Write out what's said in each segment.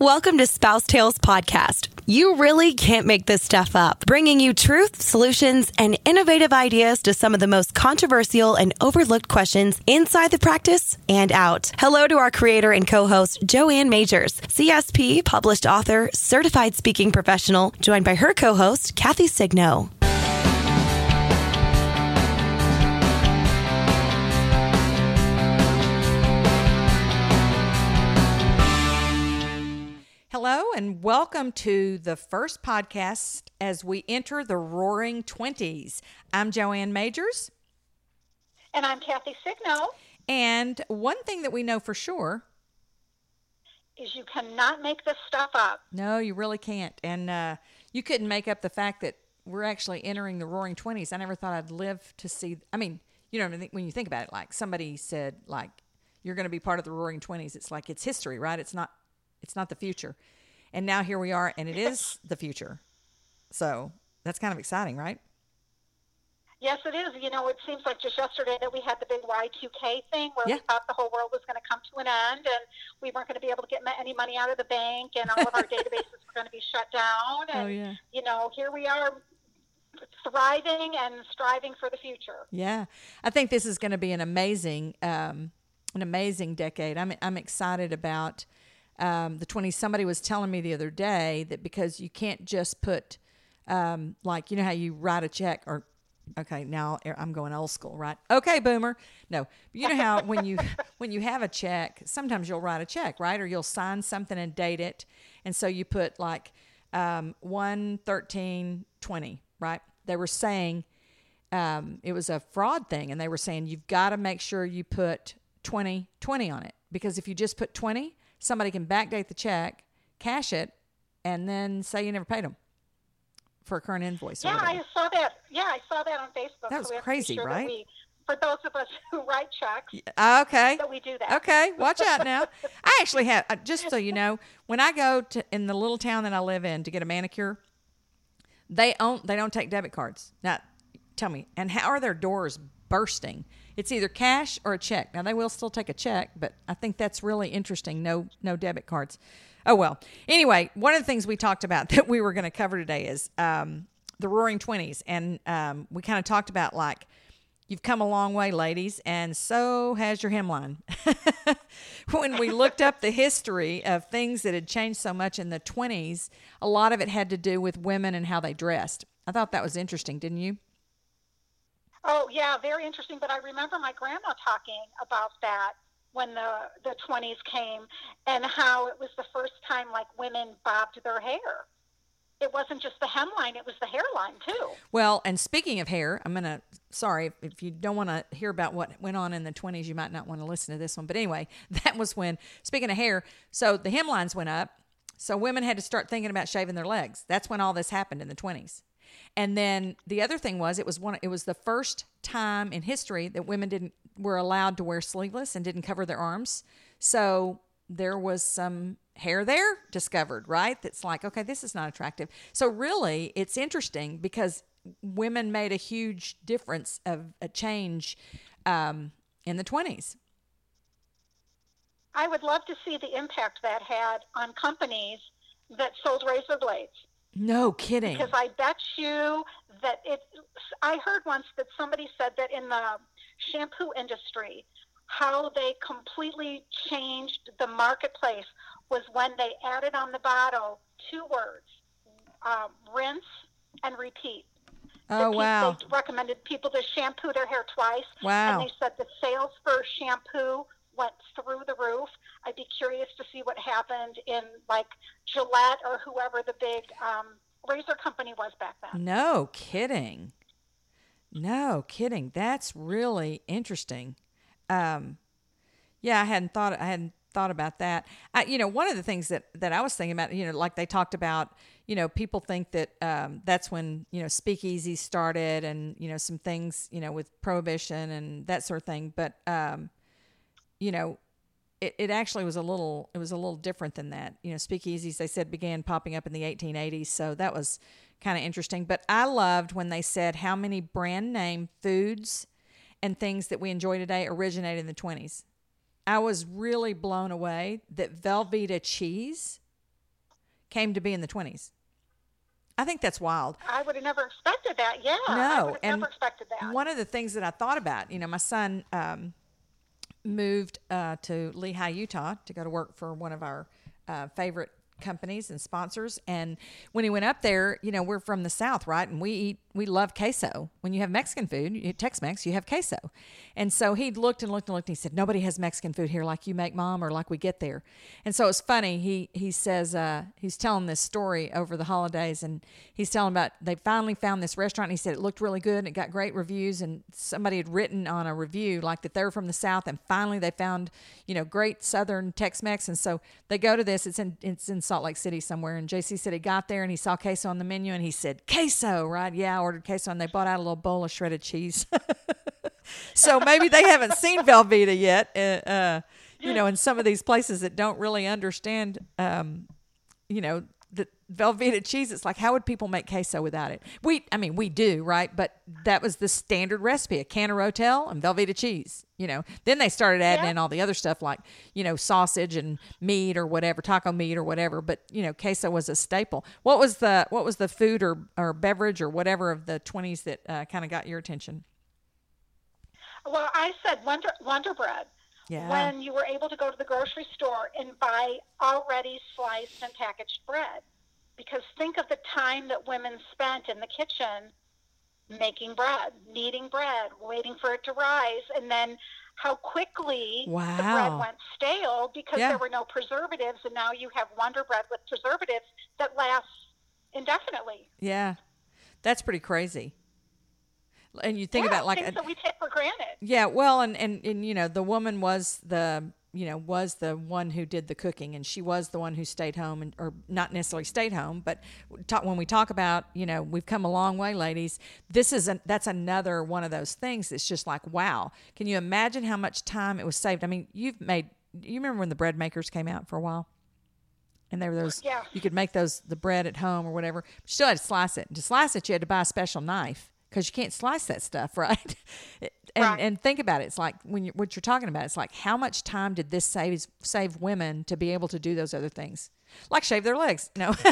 Welcome to Spouse Tales Podcast. You really can't make this stuff up. Bringing you truth, solutions, and innovative ideas to some of the most controversial and overlooked questions inside the practice and out. Hello to our creator and co-host, Joanne Majors, CSP, published author, certified speaking professional, joined by her co-host, Kathy Signo. Hello, and welcome to the first podcast as we enter the roaring 20s. I'm Joanne Majors. And I'm Kathy Signo. And one thing that we know for sure is you cannot make this stuff up. No, you really can't. And uh, you couldn't make up the fact that we're actually entering the roaring 20s. I never thought I'd live to see, I mean, you know, when you think about it, like somebody said, like, you're going to be part of the roaring 20s. It's like it's history, right? It's not it's not the future. And now here we are, and it is the future. So that's kind of exciting, right? Yes, it is. You know, it seems like just yesterday that we had the big Y2K thing where Yeah. we thought the whole world was going to come to an end and we weren't going to be able to get any money out of the bank and all of our databases were going to be shut down. And, Oh, yeah. you know, here we are thriving and striving for the future. Yeah, I think this is going to be an amazing, um, an amazing decade. I'm I'm excited about um, the 20 Somebody was telling me the other day that because you can't just put, um, like you know how you write a check or. Okay, now I'm going old school, right? Okay, boomer. No, you know how when you when you have a check, sometimes you'll write a check, right? Or you'll sign something and date it, and so you put like um, one thirteen twenty, right? They were saying um, it was a fraud thing and they were saying you've got to make sure you put 20 20 on it because if you just put 20 somebody can backdate the check cash it and then say you never paid them for a current invoice Yeah. I saw that. Yeah, I saw that on Facebook. That was so we have to be crazy, sure right? we- for those of us who write checks, Ah, okay that we do that. Okay, watch out now. I actually have, uh, just so you know, when I go to in the little town that I live in to get a manicure, they own they don't take debit cards. Now, tell me, and how are their doors bursting? It's either cash or a check. Now they will still take a check, but I think that's really interesting. No no debit cards. Oh well. Anyway, one of the things we talked about that we were going to cover today is um, the Roaring Twenties, and um, we kind of talked about like You've come a long way, ladies, and so has your hemline. when we looked up the history of things that had changed so much in the 20s, a lot of it had to do with women and how they dressed. I thought that was interesting, didn't you? Oh yeah, very interesting. But I remember my grandma talking about that when the the twenties came, and how it was the first time like women bobbed their hair. It wasn't just the hemline; it was the hairline too. Well, and speaking of hair, I'm to, sorry, if you don't want to hear about what went on in the 20s, you might not want to listen to this one. But anyway, that was when, speaking of hair, so the hemlines went up. So women had to start thinking about shaving their legs. That's when all this happened in the 20s. And then the other thing was it was one it was the first time in history that women didn't were allowed to wear sleeveless and didn't cover their arms. So there was some hair there discovered, right? That's like, okay, this is not attractive. So really, it's interesting because women made a huge difference of a change um, in the 20s. I would love to see the impact that had on companies that sold razor blades. No kidding. Because I bet you that it. I heard once that somebody said that in the shampoo industry, how they completely changed the marketplace was when they added on the bottle two words: um, rinse and repeat. Oh, That pe- wow. They recommended people to shampoo their hair twice. Wow. And they said the sales for shampoo went through the roof. I'd be curious to see what happened in like Gillette or whoever the big um, razor company was back then. No kidding. No kidding. That's really interesting. Um, yeah, I hadn't thought I hadn't thought about that. I, you know, one of the things that that I was thinking about, you know, like they talked about, you know, people think that um, that's when you know speakeasy started, and you know some things, you know, with prohibition and that sort of thing. But um, you know, it, it actually was a little it was a little different than that. You know, speakeasies they said began popping up in the 1880s, so that was kind of interesting. But I loved when they said how many brand name foods and things that we enjoy today originated in the 20s. I was really blown away that Velveeta cheese came to be in the 20s. I think that's wild. I would have never expected that. Yeah. I No, and never expected that. one of the things that I thought about, you know, my son um, moved uh, to Lehi, Utah, to go to work for one of our uh, favorite companies and sponsors. And when he went up there, you know, we're from the South, right? And we eat, we love queso. When you have Mexican food, Tex-Mex, you have queso. And so he looked and looked and looked. And he said, "Nobody has Mexican food here like you make, Mom, or like we get there." And so it's funny. He he says uh, he's telling this story over the holidays, and he's telling about they finally found this restaurant. And he said it looked really good and it got great reviews. And somebody had written on a review like that they're from the South, and finally they found you know great Southern Tex-Mex. And so they go to this. It's in it's in Salt Lake City somewhere. And JC said he got there and he saw queso on the menu, and he said queso, right? Yeah, I ordered queso, and they bought out a little bowl of shredded cheese. so maybe they haven't seen Velveeta yet. Uh, uh, you know, in some of these places that don't really understand, um, you know, Velveeta cheese. It's like, how would people make queso without it? We, I mean, we do, right? But that was the standard recipe: a can of Rotel and Velveeta cheese. You know, then they started adding Yeah. in all the other stuff like, you know, sausage and meat or whatever, taco meat or whatever. But you know, queso was a staple. What was the what was the food or or beverage or whatever of the twenties that uh, kind of got your attention? Well, I said Wonder Wonder Bread. Yeah. When you were able to go to the grocery store and buy already sliced and packaged bread, because think of the time that women spent in the kitchen making bread, kneading bread, waiting for it to rise, and then how quickly the bread went stale because Yeah. there were no preservatives, and now you have Wonder Bread with preservatives that lasts indefinitely. Yeah, that's pretty crazy. And you think yeah, about like, a, that we take for granted. yeah, well, and, and and you know, the woman was the you know was the one who did the cooking, and she was the one who stayed home, and or not necessarily stayed home, but talk, when we talk about you know we've come a long way, ladies. This is a, that's another one of those things. that's just like wow. Can you imagine how much time it was saved? I mean, you've made. You remember when the bread makers came out for a while? and they were those Yeah. you could make those the bread at home or whatever but you still had to slice it and to slice it you had to buy a special knife because you can't slice that stuff right and Right. and think about it it's like when you what you're talking about it's like how much time did this save save women to be able to do those other things like shave their legs no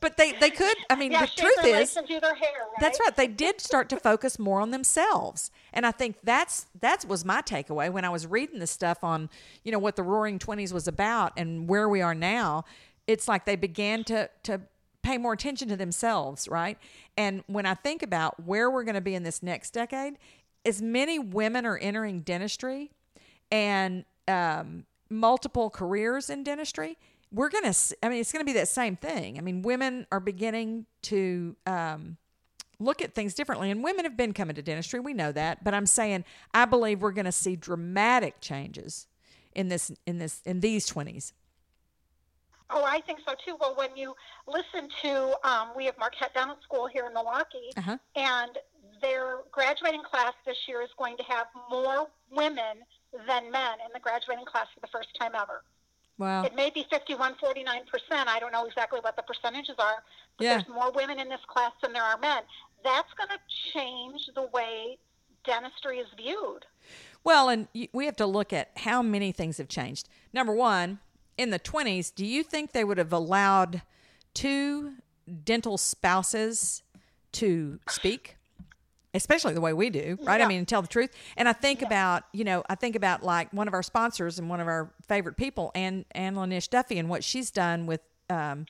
but they they could i mean Yeah, the truth is their hair. Right? that's right. They did start to focus more on themselves. And I think that's that was my takeaway when I was reading this stuff on, you know, what the roaring 20s was about and where we are now. It's like they began to to pay more attention to themselves, right? And when I think about where we're going to be in this next decade, as many women are entering dentistry and um, multiple careers in dentistry, we're going to, I mean, it's going to be that same thing. I mean, women are beginning to um, look at things differently, and women have been coming to dentistry. We know that. But I'm saying, I believe we're going to see dramatic changes in this, in this, in these 20s. Oh, I think so too. Well, when you listen to, um, we have Marquette Dental School here in Milwaukee, Uh-huh. and their graduating class this year is going to have more women than men in the graduating class for the first time ever. Wow. It may be 51, 49%. I don't know exactly what the percentages are, but Yeah. there's more women in this class than there are men. That's going to change the way dentistry is viewed. Well, and we have to look at how many things have changed. Number one, in the 20s, do you think they would have allowed two dental spouses to speak? Especially the way we do, right? I mean, tell the truth. And I think about, you know, I think about like one of our sponsors and one of our favorite people, and Anne Lanish Duffy, and what she's done with um,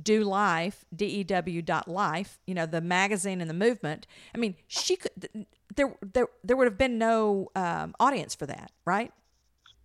DEW Life, D E W dot life, you know, the magazine and the movement. I mean, she could, there, there, there would have been no um, audience for that, right?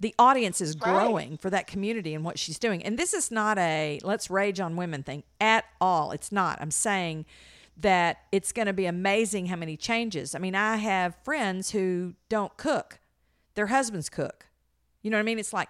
The audience is Right. growing for that community and what she's doing. And this is not a let's rage on women thing at all. It's not. I'm saying that it's going to be amazing how many changes. I mean, I have friends who don't cook, their husbands cook. You know what I mean? It's like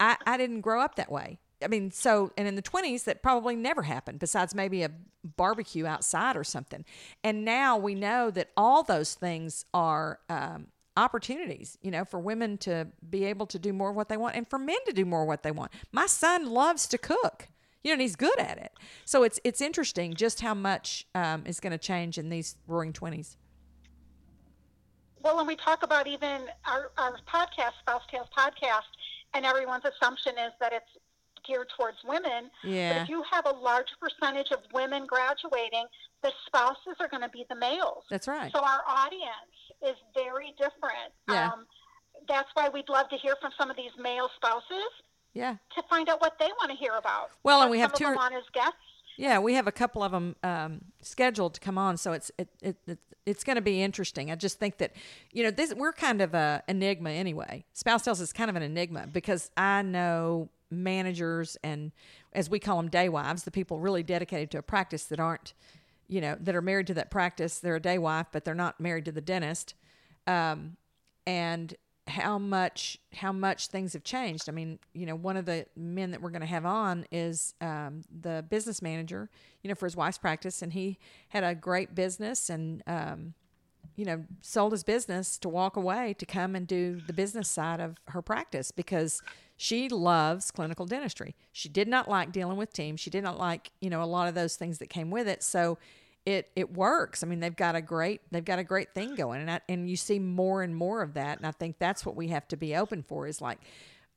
I, I didn't grow up that way. I mean, so, and in the 20s, that probably never happened, besides maybe a barbecue outside or something. And now we know that all those things are um, opportunities, you know, for women to be able to do more of what they want and for men to do more of what they want. My son loves to cook. You know, and he's good at it. So it's it's interesting just how much um, is going to change in these roaring 20s. Well, when we talk about even our, our podcast, Spouse Tales podcast, and everyone's assumption is that it's geared towards women. Yeah. But if you have a large percentage of women graduating, the spouses are going to be the males. That's right. So our audience is very different. Yeah. Um, that's why we'd love to hear from some of these male spouses Yeah. to find out what they want to hear about. Well, and we have two of on as guests. Yeah, we have a couple of them um, scheduled to come on, so it's it, it, it it's going to be interesting. I just think that you know this we're kind of a enigma anyway. Spouse Tales is kind of an enigma because I know managers and as we call them day wives, the people really dedicated to a practice that aren't you know that are married to that practice. They're a day wife, but they're not married to the dentist. Um, and how much how much things have changed. I mean, you know, one of the men that we're going to have on is um, the business manager, you know, for his wife's practice, and he had a great business and um, you know sold his business to walk away to come and do the business side of her practice because she loves clinical dentistry. She did not like dealing with teams. She did not like you know a lot of those things that came with it. So it it works. I mean, they've got a great they've got a great thing going, and I, and you see more and more of that. And I think that's what we have to be open for is like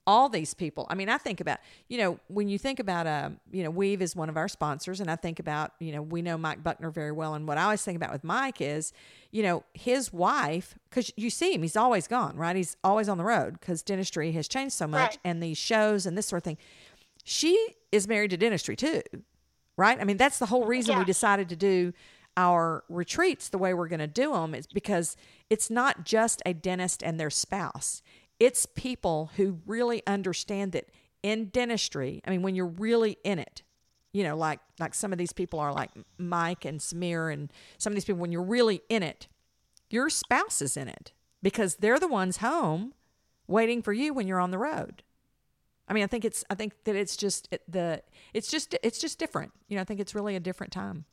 all these people. I mean, I think about you know when you think about um you know Weave is one of our sponsors, and I think about you know we know Mike Buckner very well, and what I always think about with Mike is you know his wife because you see him, he's always gone right, he's always on the road because dentistry has changed so much, Right. and these shows and this sort of thing. She is married to dentistry too right? I mean, that's the whole reason we decided to do our retreats the way we're going to do them is because it's not just a dentist and their spouse. It's people who really understand that in dentistry, I mean, when you're really in it, you know, like like some of these people are like Mike and Samir and some of these people when you're really in it, your spouse is in it because they're the ones home waiting for you when you're on the road. I mean, I think it's I think that it's just it, the it's just it's just different. You know, I think it's really a different time.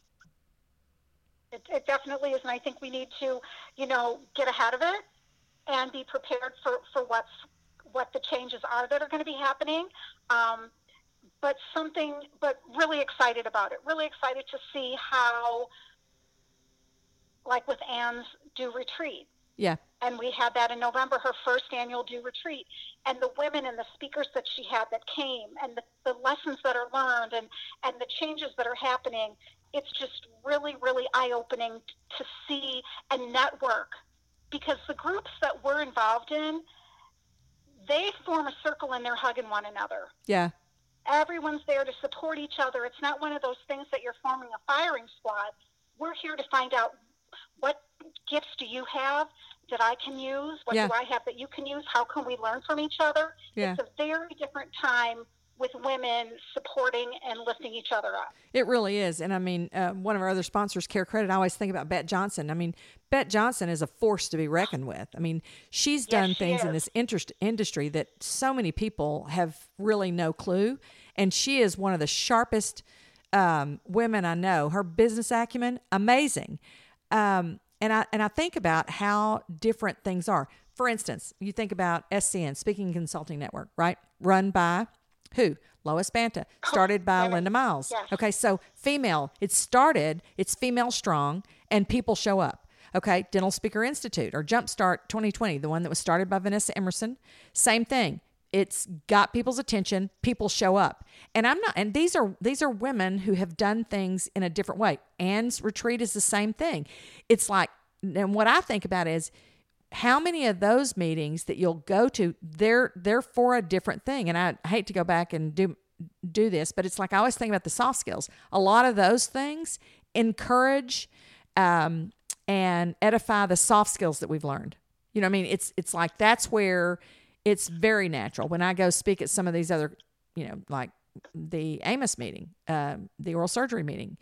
It, it definitely is, and I think we need to, you know, get ahead of it and be prepared for, for what's what the changes are that are going to be happening. Um, but something, but really excited about it. Really excited to see how, like with Anne's DEW retreat, Yeah. and we had that in November, her first annual DEW retreat, and the women and the speakers that she had that came, and the, the lessons that are learned, and and the changes that are happening. It's just really, really eye opening to see and network, because the groups that we're involved in, they form a circle and they're hugging one another. Yeah. Everyone's there to support each other. It's not one of those things that you're forming a firing squad. We're here to find out what gifts do you have that I can use? What Yeah. do I have that you can use? How can we learn from each other? Yeah. It's a very different time with women supporting and lifting each other up. It really is. And I mean, uh, one of our other sponsors, Care Credit, I always think about Bet Johnson. I mean, Bet Johnson is a force to be reckoned with. I mean, she's done she things in this interest, industry that so many people have really no clue. And she is one of the sharpest um, women I know. Her business acumen, amazing. Um, and I and I think about how different things are. For instance, you think about SCN, Speaking Consulting Network, right? Run by who? Lois Banta, started by Linda Miles. Yes. Okay, so female. It started. It's female strong, and people show up. Okay, Dental Speaker Institute or Jumpstart 2020, the one that was started by Vanessa Emerson. Same thing. It's got people's attention. People show up, and I'm not. And these are these are women who have done things in a different way. Anne's retreat is the same thing. It's like, and what I think about is how many of those meetings that you'll go to they're they're for a different thing. And i hate to go back and do do this but it's like i always think about the soft skills. A lot of those things encourage um, and edify the soft skills that we've learned. You know i mean? It's it's like that's where it's very natural. When i go speak at some of these other you know like the AAOMS meeting um, the oral surgery meeting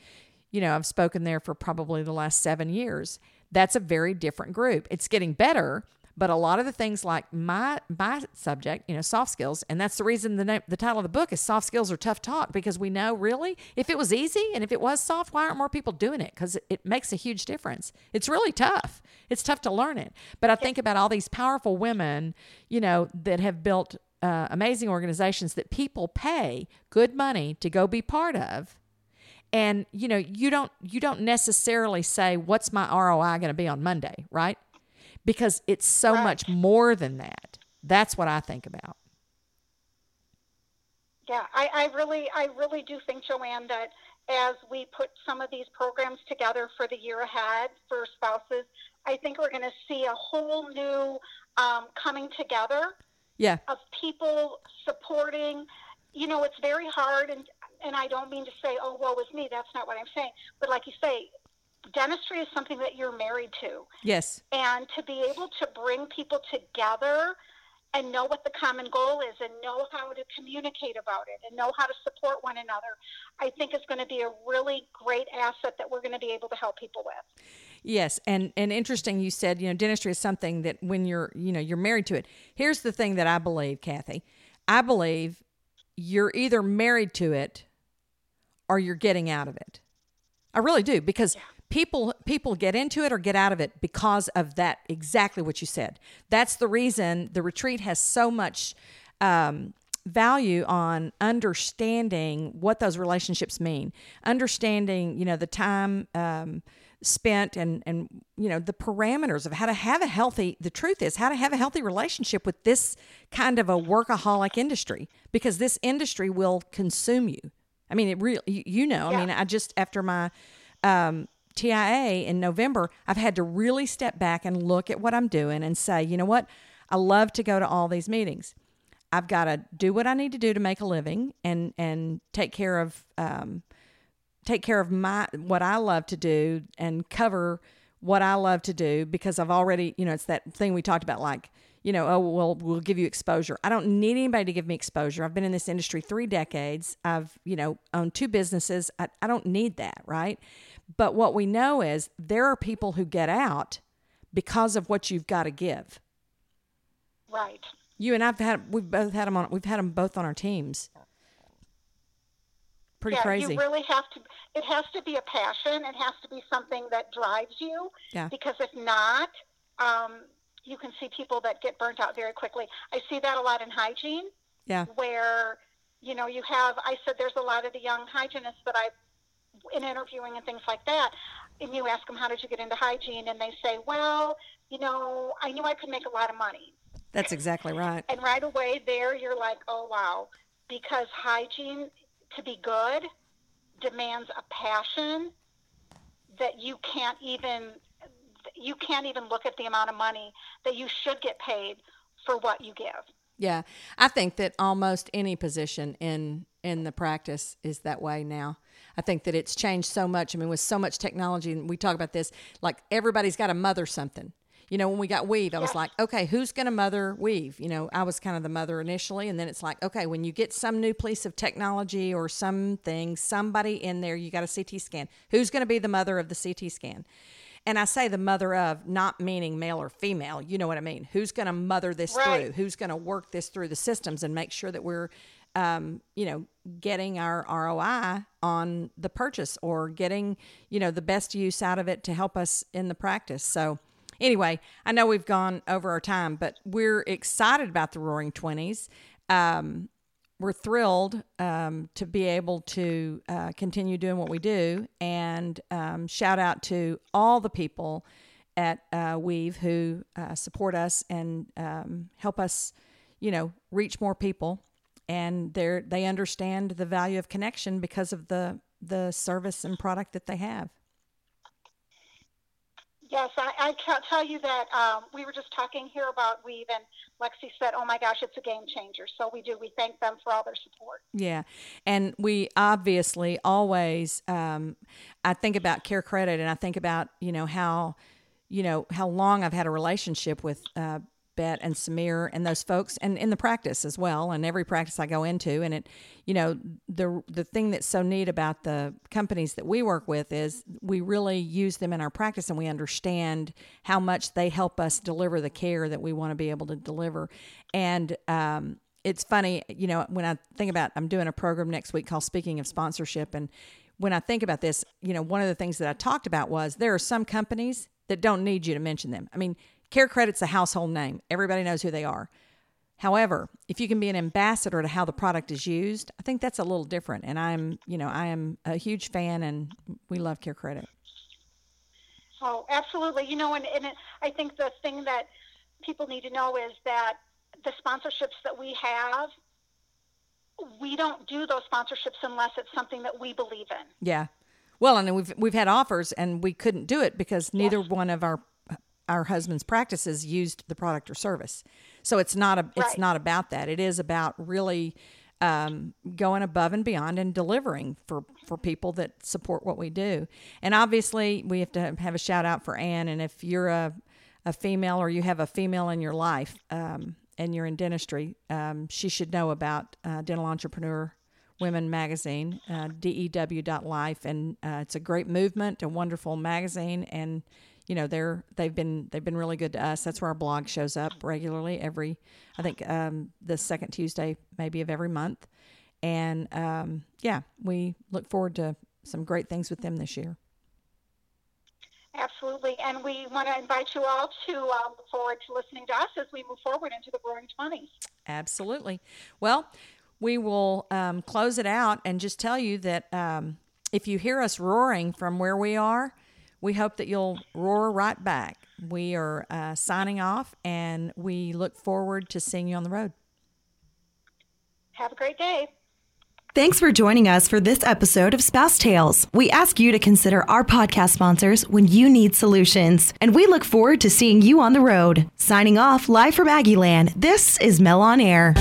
you know, I've spoken there for probably the last seven years. That's a very different group. It's getting better, but a lot of the things like my my subject, you know, soft skills, and that's the reason the name, the title of the book is "Soft Skills Are Tough Talk" because we know really if it was easy and if it was soft, why aren't more people doing it? Because it, makes a huge difference. It's really tough. It's tough to learn it. But I think about all these powerful women, you know, that have built uh, amazing organizations that people pay good money to go be part of and you know you don't you don't necessarily say what's my ROI going to be on Monday, right? Because it's so Right. much more than that. That's what I think about. Yeah, I, I really, I really do think, Joanne, that as we put some of these programs together for the year ahead for spouses, I think we're going to see a whole new um, coming together Yeah. of people supporting. You know, it's very hard, and and I don't mean to say, oh, woe is me. That's not what I'm saying. But like you say, dentistry is something that you're married to, Yes. and to be able to bring people together and know what the common goal is and know how to communicate about it and know how to support one another, I think is going to be a really great asset that we're going to be able to help people with. Yes, and and interesting. You said you know dentistry is something that when you're you know you're married to it. Here's the thing that I believe, Kathy. I believe you're either married to it or you're getting out of it. I really do because people people get into it or get out of it because of that exactly what you said. That's the reason the retreat has so much um, value on understanding what those relationships mean, understanding you know the time um, spent and and you know the parameters of how to have a healthy. The truth is how to have a healthy relationship with this kind of a workaholic industry because this industry will consume you. I mean, it really, you, you know, I mean, I just, after my um, TIA in November, I've had to really step back and look at what I'm doing and say, you know what? I love to go to all these meetings. I've got to do what I need to do to make a living and, and take care of, um, take care of my, what I love to do and cover what I love to do because I've already, you know, it's that thing we talked about, like, you know, oh, well, we'll give you exposure. I don't need anybody to give me exposure. I've been in this industry three decades. I've, you know, owned two businesses. I, I don't need that, right? But what we know is there are people who get out because of what you've got to give. Right. You and I've had, we've both had them on, we've had them both on our teams. Pretty yeah, crazy. You really have to. It has to be a passion. It has to be something that drives you. Yeah. Because if not, um, you can see people that get burnt out very quickly. I see that a lot in hygiene, yeah. where you know you have. I said there's a lot of the young hygienists that I, in interviewing and things like that, and you ask them how did you get into hygiene, and they say, well, you know, I knew I could make a lot of money. That's exactly right. And right away there, you're like, oh, wow. Because hygiene, to be good, demands a passion that you can't even you can't even look at the amount of money that you should get paid for what you give. Yeah, I think that almost any position in in the practice is that way now. I think that it's changed so much. I mean, with so much technology, and we talk about this, like everybody's got to mother something. You know, when we got weave, I was Yes. like, okay, who's going to mother weave? You know, I was kind of the mother initially, and then it's like, okay, when you get some new piece of technology or something, somebody in there, you got a CT scan. Who's going to be the mother of the CT scan? And I say the mother of, not meaning male or female. You know what I mean? Who's going to mother this Right. through? Who's going to work this through the systems and make sure that we're, um, you know, getting our ROI on the purchase or getting, you know, the best use out of it to help us in the practice. So, anyway, I know we've gone over our time, but we're excited about the Roaring Twenties. Um, we're thrilled um, to be able to uh, continue doing what we do and um, shout out to all the people at uh, Weave who uh, support us and um, help us, you know, reach more people. And they they understand the value of connection because of the the service and product that they have. Yes, I, I can't tell you that um, we were just talking here about Weave, and Lexi said, "Oh my gosh, it's a game changer." So we do. We thank them for all their support. Yeah, and we obviously always. Um, I think about Care Credit, and I think about you know how, you know how long I've had a relationship with uh, Bet and Samir and those folks, and in the practice as well, and every practice I go into, and it, you know, the the thing that's so neat about the companies that we work with is we really use them in our practice, and we understand how much they help us deliver the care that we want to be able to deliver, and um, it's funny, you know, when I think about, I'm doing a program next week called Speaking of Sponsorship. And when I think about this, you know, one of the things that I talked about was there are some companies that don't need you to mention them. I mean, Care Credit's a household name, everybody knows who they are. However, if you can be an ambassador to how the product is used, I think that's a little different. And I'm, you know, I am a huge fan and we love Care Credit. Oh, absolutely. You know, and, and it, I think the thing that people need to know is that the sponsorships that we have, we don't don't those sponsorships unless it's something that we believe in. Yeah. Well, and we've we've had offers and we couldn't do it because neither yes. one of our our husband's practices used the product or service. So it's not a it's right. not about that. It is about really um, going above and beyond and delivering for for people that support what we do. And obviously, we have to have a shout out for Anne. And if you're a a female or you have a female in your life um, and you're in dentistry, um, she should know about uh, Dental Entrepreneur Women Magazine, uh, dew.life, and uh, it's a great movement, a wonderful magazine, and you know they're they've been they've been really good to us. That's where our blog shows up regularly every I think um, the second Tuesday maybe of every month, and um, yeah, we look forward to some great things with them this year. Absolutely, and we want to invite you all to uh, look forward to listening to us as we move forward into the Roaring Twenties. Absolutely. Well, we will um, close it out and just tell you that um, if you hear us roaring from where we are, we hope that you'll roar right back. We are uh, signing off and we look forward to seeing you on the road. Have a great day. Thanks for joining us for this episode of Spouse Tales. We ask you to consider our podcast sponsors when you need solutions, and we look forward to seeing you on the road. Signing off live from Aggieland, this is Mel on Air.